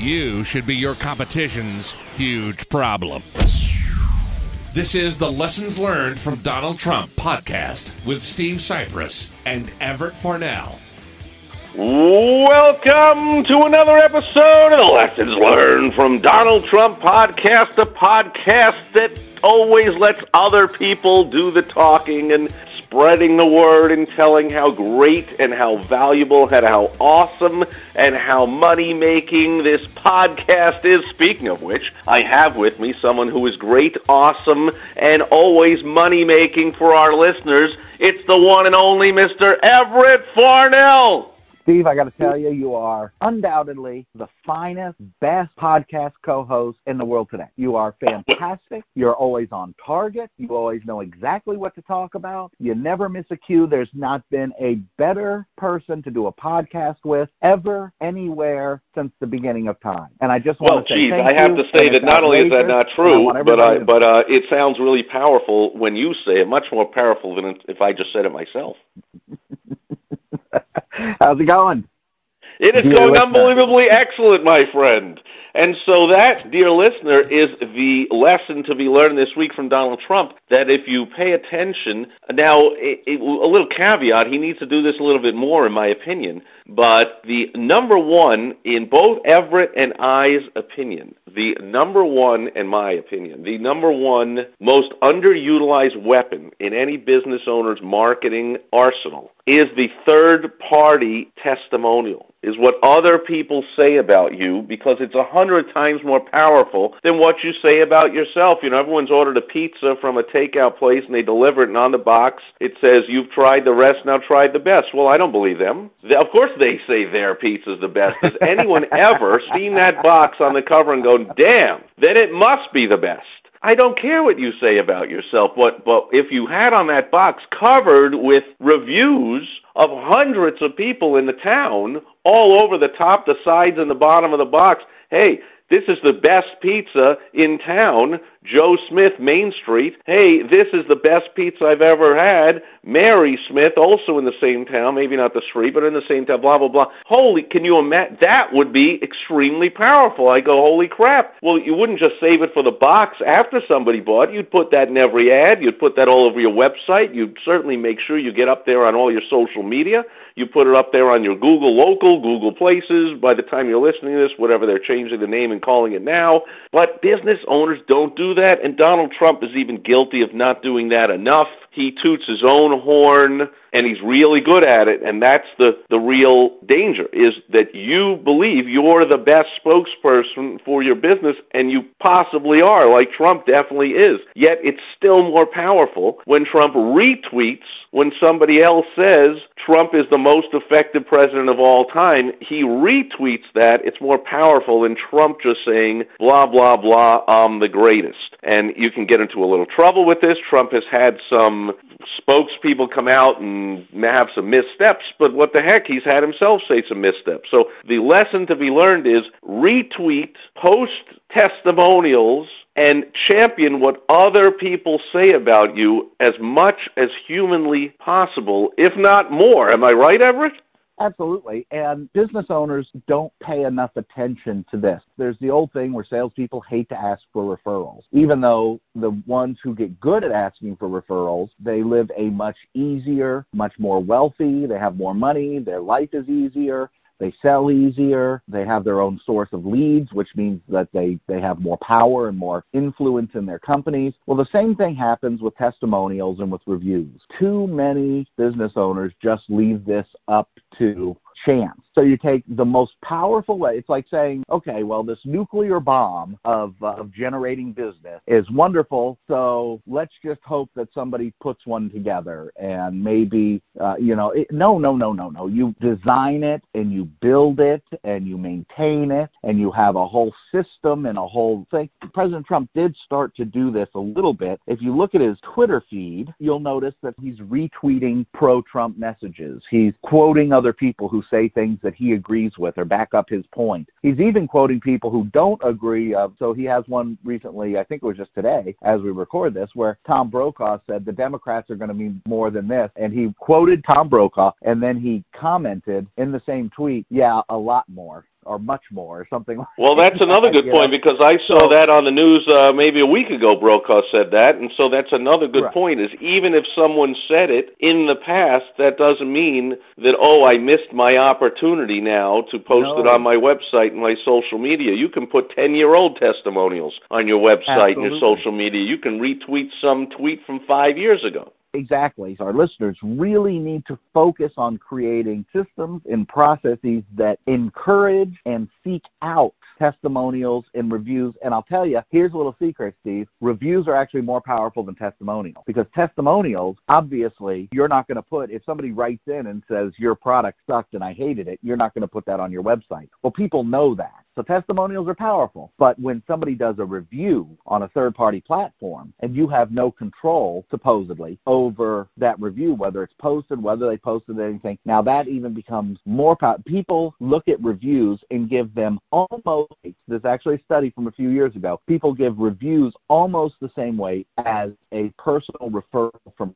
You should be your competition's huge problem. This is the Lessons Learned from Donald Trump podcast with Steve Cypress and Everett Farnell. Welcome to another episode of the Lessons Learned from Donald Trump podcast, a podcast that always lets other people do the talking and spreading the word and telling how great and how valuable and how awesome and how money making this podcast is. Speaking of which, I have with me someone who is great, awesome, and always money making for our listeners. It's the one and only Mr. Everett Farnell. Steve, I got to tell you, you are undoubtedly the finest, best podcast co host in the world today. You are fantastic. You're always on target. You always know exactly what to talk about. You never miss a cue. There's not been a better person to do a podcast with ever, anywhere since the beginning of time. And I just want well, to say, geez, I have to say that not only is that not and I true, but I, but uh, it sounds really powerful when you say it. Much more powerful than if I just said it myself. How's it going? It is going unbelievably excellent, my friend. And so that, dear listener, is the lesson to be learned this week from Donald Trump. That if you pay attention, now it, it, a little caveat, he needs to do this a little bit more, in my opinion. But the number one in both Everett and I's opinion, the number one, in my opinion, the number one most underutilized weapon in any business owner's marketing arsenal is the third party testimonial is what other people say about you because it's a hundred times more powerful than what you say about yourself. You know, everyone's ordered a pizza from a takeout place and they deliver it and on the box it says you've tried the rest, now try the best. Well, I don't believe them. Of course they say their pizza's the best. Has anyone ever seen that box on the cover and go, damn, then it must be the best? I don't care what you say about yourself, but but if you had on that box covered with reviews of hundreds of people in the town, all over the top, the sides, and the bottom of the box, hey, this is the best pizza in town. Joe Smith, Main Street. Hey, this is the best pizza I've ever had. Mary Smith, also in the same town, maybe not the street, but in the same town, blah, blah, blah. Holy, can you imagine? That would be extremely powerful. I go, holy crap. Well, you wouldn't just save it for the box after somebody bought. You'd put that in every ad. You'd put that all over your website. You'd certainly make sure you get up there on all your social media. You put it up there on your Google Local, Google Places. By the time you're listening to this, whatever they're changing the name and calling it now. But business owners don't do that, and Donald Trump is even guilty of not doing that enough. He toots his own horn, and he's really good at it, and that's the, the real danger, is that you believe you're the best spokesperson for your business, and you possibly are, like Trump definitely is. Yet it's still more powerful when Trump retweets when somebody else says Trump is the most effective president of all time. He retweets that. It's more powerful than Trump just saying, blah, blah, blah, I'm the greatest. And you can get into a little trouble with this. Trump has had some spokespeople come out and have some missteps, but what the heck, he's had himself say some missteps. So the lesson to be learned is retweet, post testimonials, and champion what other people say about you as much as humanly possible, if not more. Am I right, Everett? Absolutely. And business owners don't pay enough attention to this. There's the old thing where salespeople hate to ask for referrals. Even though the ones who get good at asking for referrals, they live a much easier, much more wealthy, they have more money, their life is easier. They sell easier. They have their own source of leads, which means that they, they have more power and more influence in their companies. Well, the same thing happens with testimonials and with reviews. Too many business owners just leave this up to chance. So you take the most powerful way. It's like saying, okay, well, this nuclear bomb of, uh, of generating business is wonderful. So let's just hope that somebody puts one together and maybe, uh, you know, it, no, no, no, no, no. You design it and you build it and you maintain it and you have a whole system and a whole thing. President Trump did start to do this a little bit. If you look at his Twitter feed, you'll notice that he's retweeting pro Trump messages. He's quoting other people who say things that he agrees with or back up his point. He's even quoting people who don't agree. Uh, so he has one recently, I think it was just today, as we record this, where Tom Brokaw said the Democrats are going to mean more than this. And he quoted Tom Brokaw and then he commented in the same tweet, yeah, a lot more or much more or something like Well, that's another good point know? because I saw so, that on the news uh, maybe a week ago. Brokaw said that, and so that's another good right. point. Is even if someone said it in the past, that doesn't mean that oh, I missed my opportunity now to post no. it on my website and my social media. You can put ten-year-old testimonials on your website Absolutely. and your social media. You can retweet some tweet from five years ago. Exactly. Our listeners really need to focus on creating systems and processes that encourage and seek out testimonials and reviews. And I'll tell you, here's a little secret, Steve. Reviews are actually more powerful than testimonials because testimonials, obviously, you're not going to put, if somebody writes in and says, your product sucked and I hated it, you're not going to put that on your website. Well, people know that. So testimonials are powerful. But when somebody does a review on a third party platform and you have no control, supposedly, over that review, whether it's posted, whether they posted anything, now that even becomes more powerful. People look at reviews and give them almost, there's actually a study from a few years ago, people give reviews almost the same way as a personal referral from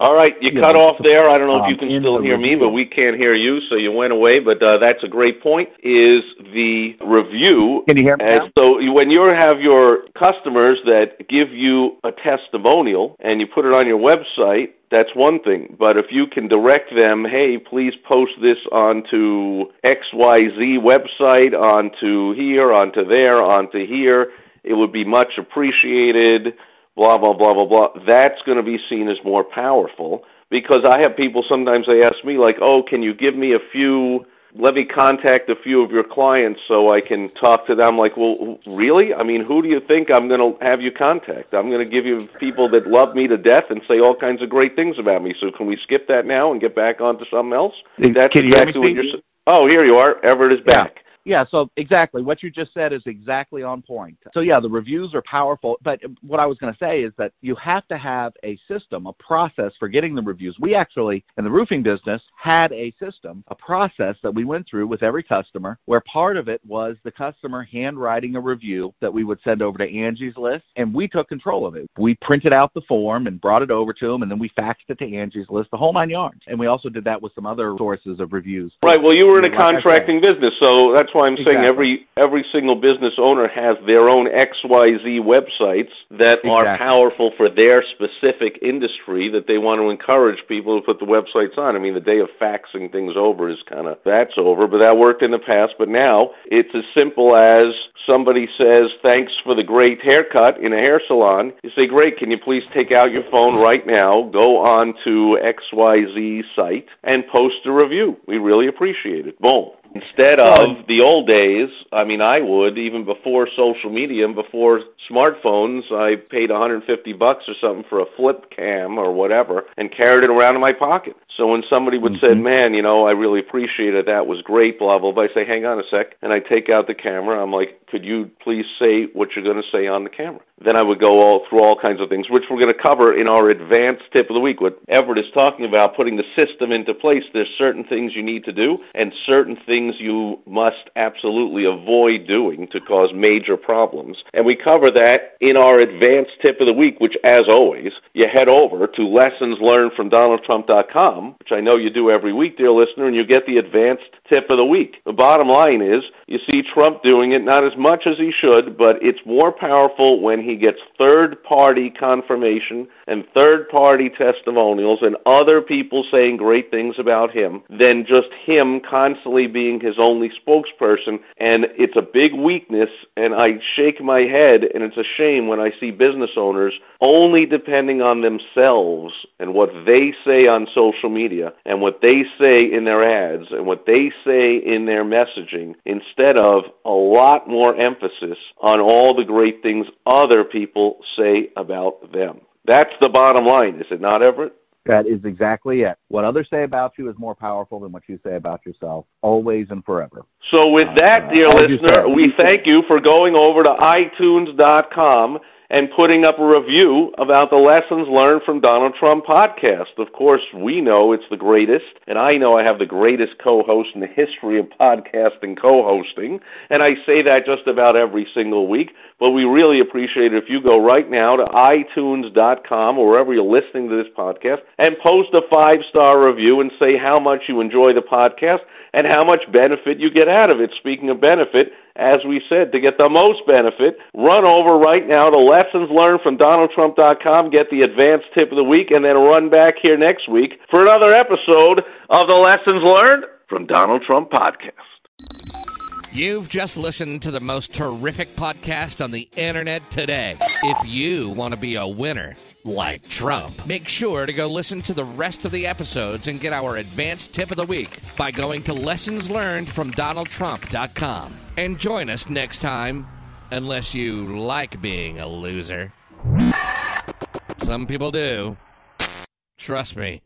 All right, you yeah, cut off there. I don't know if you can still hear me, but we can't hear you, so you went away. But uh, that's a great point. Is the review? Can you hear me? Now? So when you have your customers that give you a testimonial and you put it on your website, that's one thing. But if you can direct them, hey, please post this onto XYZ website, onto here, onto there, onto here, it would be much appreciated blah blah blah blah blah. That's going to be seen as more powerful because i have people sometimes they ask me like oh can you give me a few let me contact a few of your clients so i can talk to them? Like well really? I mean who do you think i'm going to have you contact? I'm going to give you people that love me to death and say all kinds of great things about me. So can we skip that now and get back onto something else? That's can exactly what you're oh here you are. Everett is back. yeah. Yeah, so exactly. What you just said is exactly on point. So, yeah, the reviews are powerful. But what I was going to say is that you have to have a system, a process for getting the reviews. We actually, in the roofing business, had a system, a process that we went through with every customer where part of it was the customer handwriting a review that we would send over to Angie's List, and we took control of it. We printed out the form and brought it over to them, and then we faxed it to Angie's List, the whole nine yards. And we also did that with some other sources of reviews. Right. Well, you were in a contracting business, so that's why I'm exactly. saying every every single business owner has their own XYZ websites that exactly. are powerful for their specific industry that they want to encourage people to put the websites on. I mean, the day of faxing things over is kind of that's over, but that worked in the past. But now it's as simple as somebody says, "Thanks for the great haircut" in a hair salon. You say, "Great, can you please take out your phone right now, go on to XYZ site and post a review? We really appreciate it." Boom. Instead of the old days, I mean, I would even before social media and before smartphones, I paid 150 bucks or something for a flip cam or whatever and carried it around in my pocket. So when somebody would mm-hmm. say, "Man, you know, I really appreciate it. That was great," blah blah blah, I say, "Hang on a sec," and I take out the camera. I'm like, "Could you please say what you're going to say on the camera?" Then I would go all through all kinds of things, which we're going to cover in our advanced tip of the week. What Everett is talking about, putting the system into place. There's certain things you need to do, and certain things you must absolutely avoid doing to cause major problems. And we cover that in our advanced tip of the week, which, as always, you head over to lessonslearnedfromdonaldtrump.com which I know you do every week, dear listener, and you get the advanced tip of the week. The bottom line is you see Trump doing it not as much as he should, but it's more powerful when he gets third party confirmation and third party testimonials and other people saying great things about him than just him constantly being his only spokesperson. And it's a big weakness, and I shake my head, and it's a shame when I see business owners only depending on themselves and what they say on social media and what they say in their ads and what they say in their messaging instead of a lot more emphasis on all the great things other people say about them. That's the bottom line, is it not, Everett? That is exactly it. What others say about you is more powerful than what you say about yourself, always and forever. So, with that, dear Uh, listener, we thank you for going over to iTunes.com and putting up a review about the lessons learned from Donald Trump podcast. Of course, we know it's the greatest, and I know I have the greatest co-host in the history of podcasting co-hosting, and I say that just about every single week. But we really appreciate it if you go right now to iTunes.com or wherever you're listening to this podcast and post a five-star review and say how much you enjoy the podcast and how much benefit you get out of it. Speaking of benefit, as we said, to get the most benefit, run over right now to lessons learned from DonaldTrump.com, get the advanced tip of the week, and then run back here next week for another episode of the Lessons Learned from Donald Trump Podcast. You've just listened to the most terrific podcast on the internet today. If you want to be a winner, like Trump, make sure to go listen to the rest of the episodes and get our advanced tip of the week by going to lessons learned from. And join us next time, unless you like being a loser. Some people do. Trust me.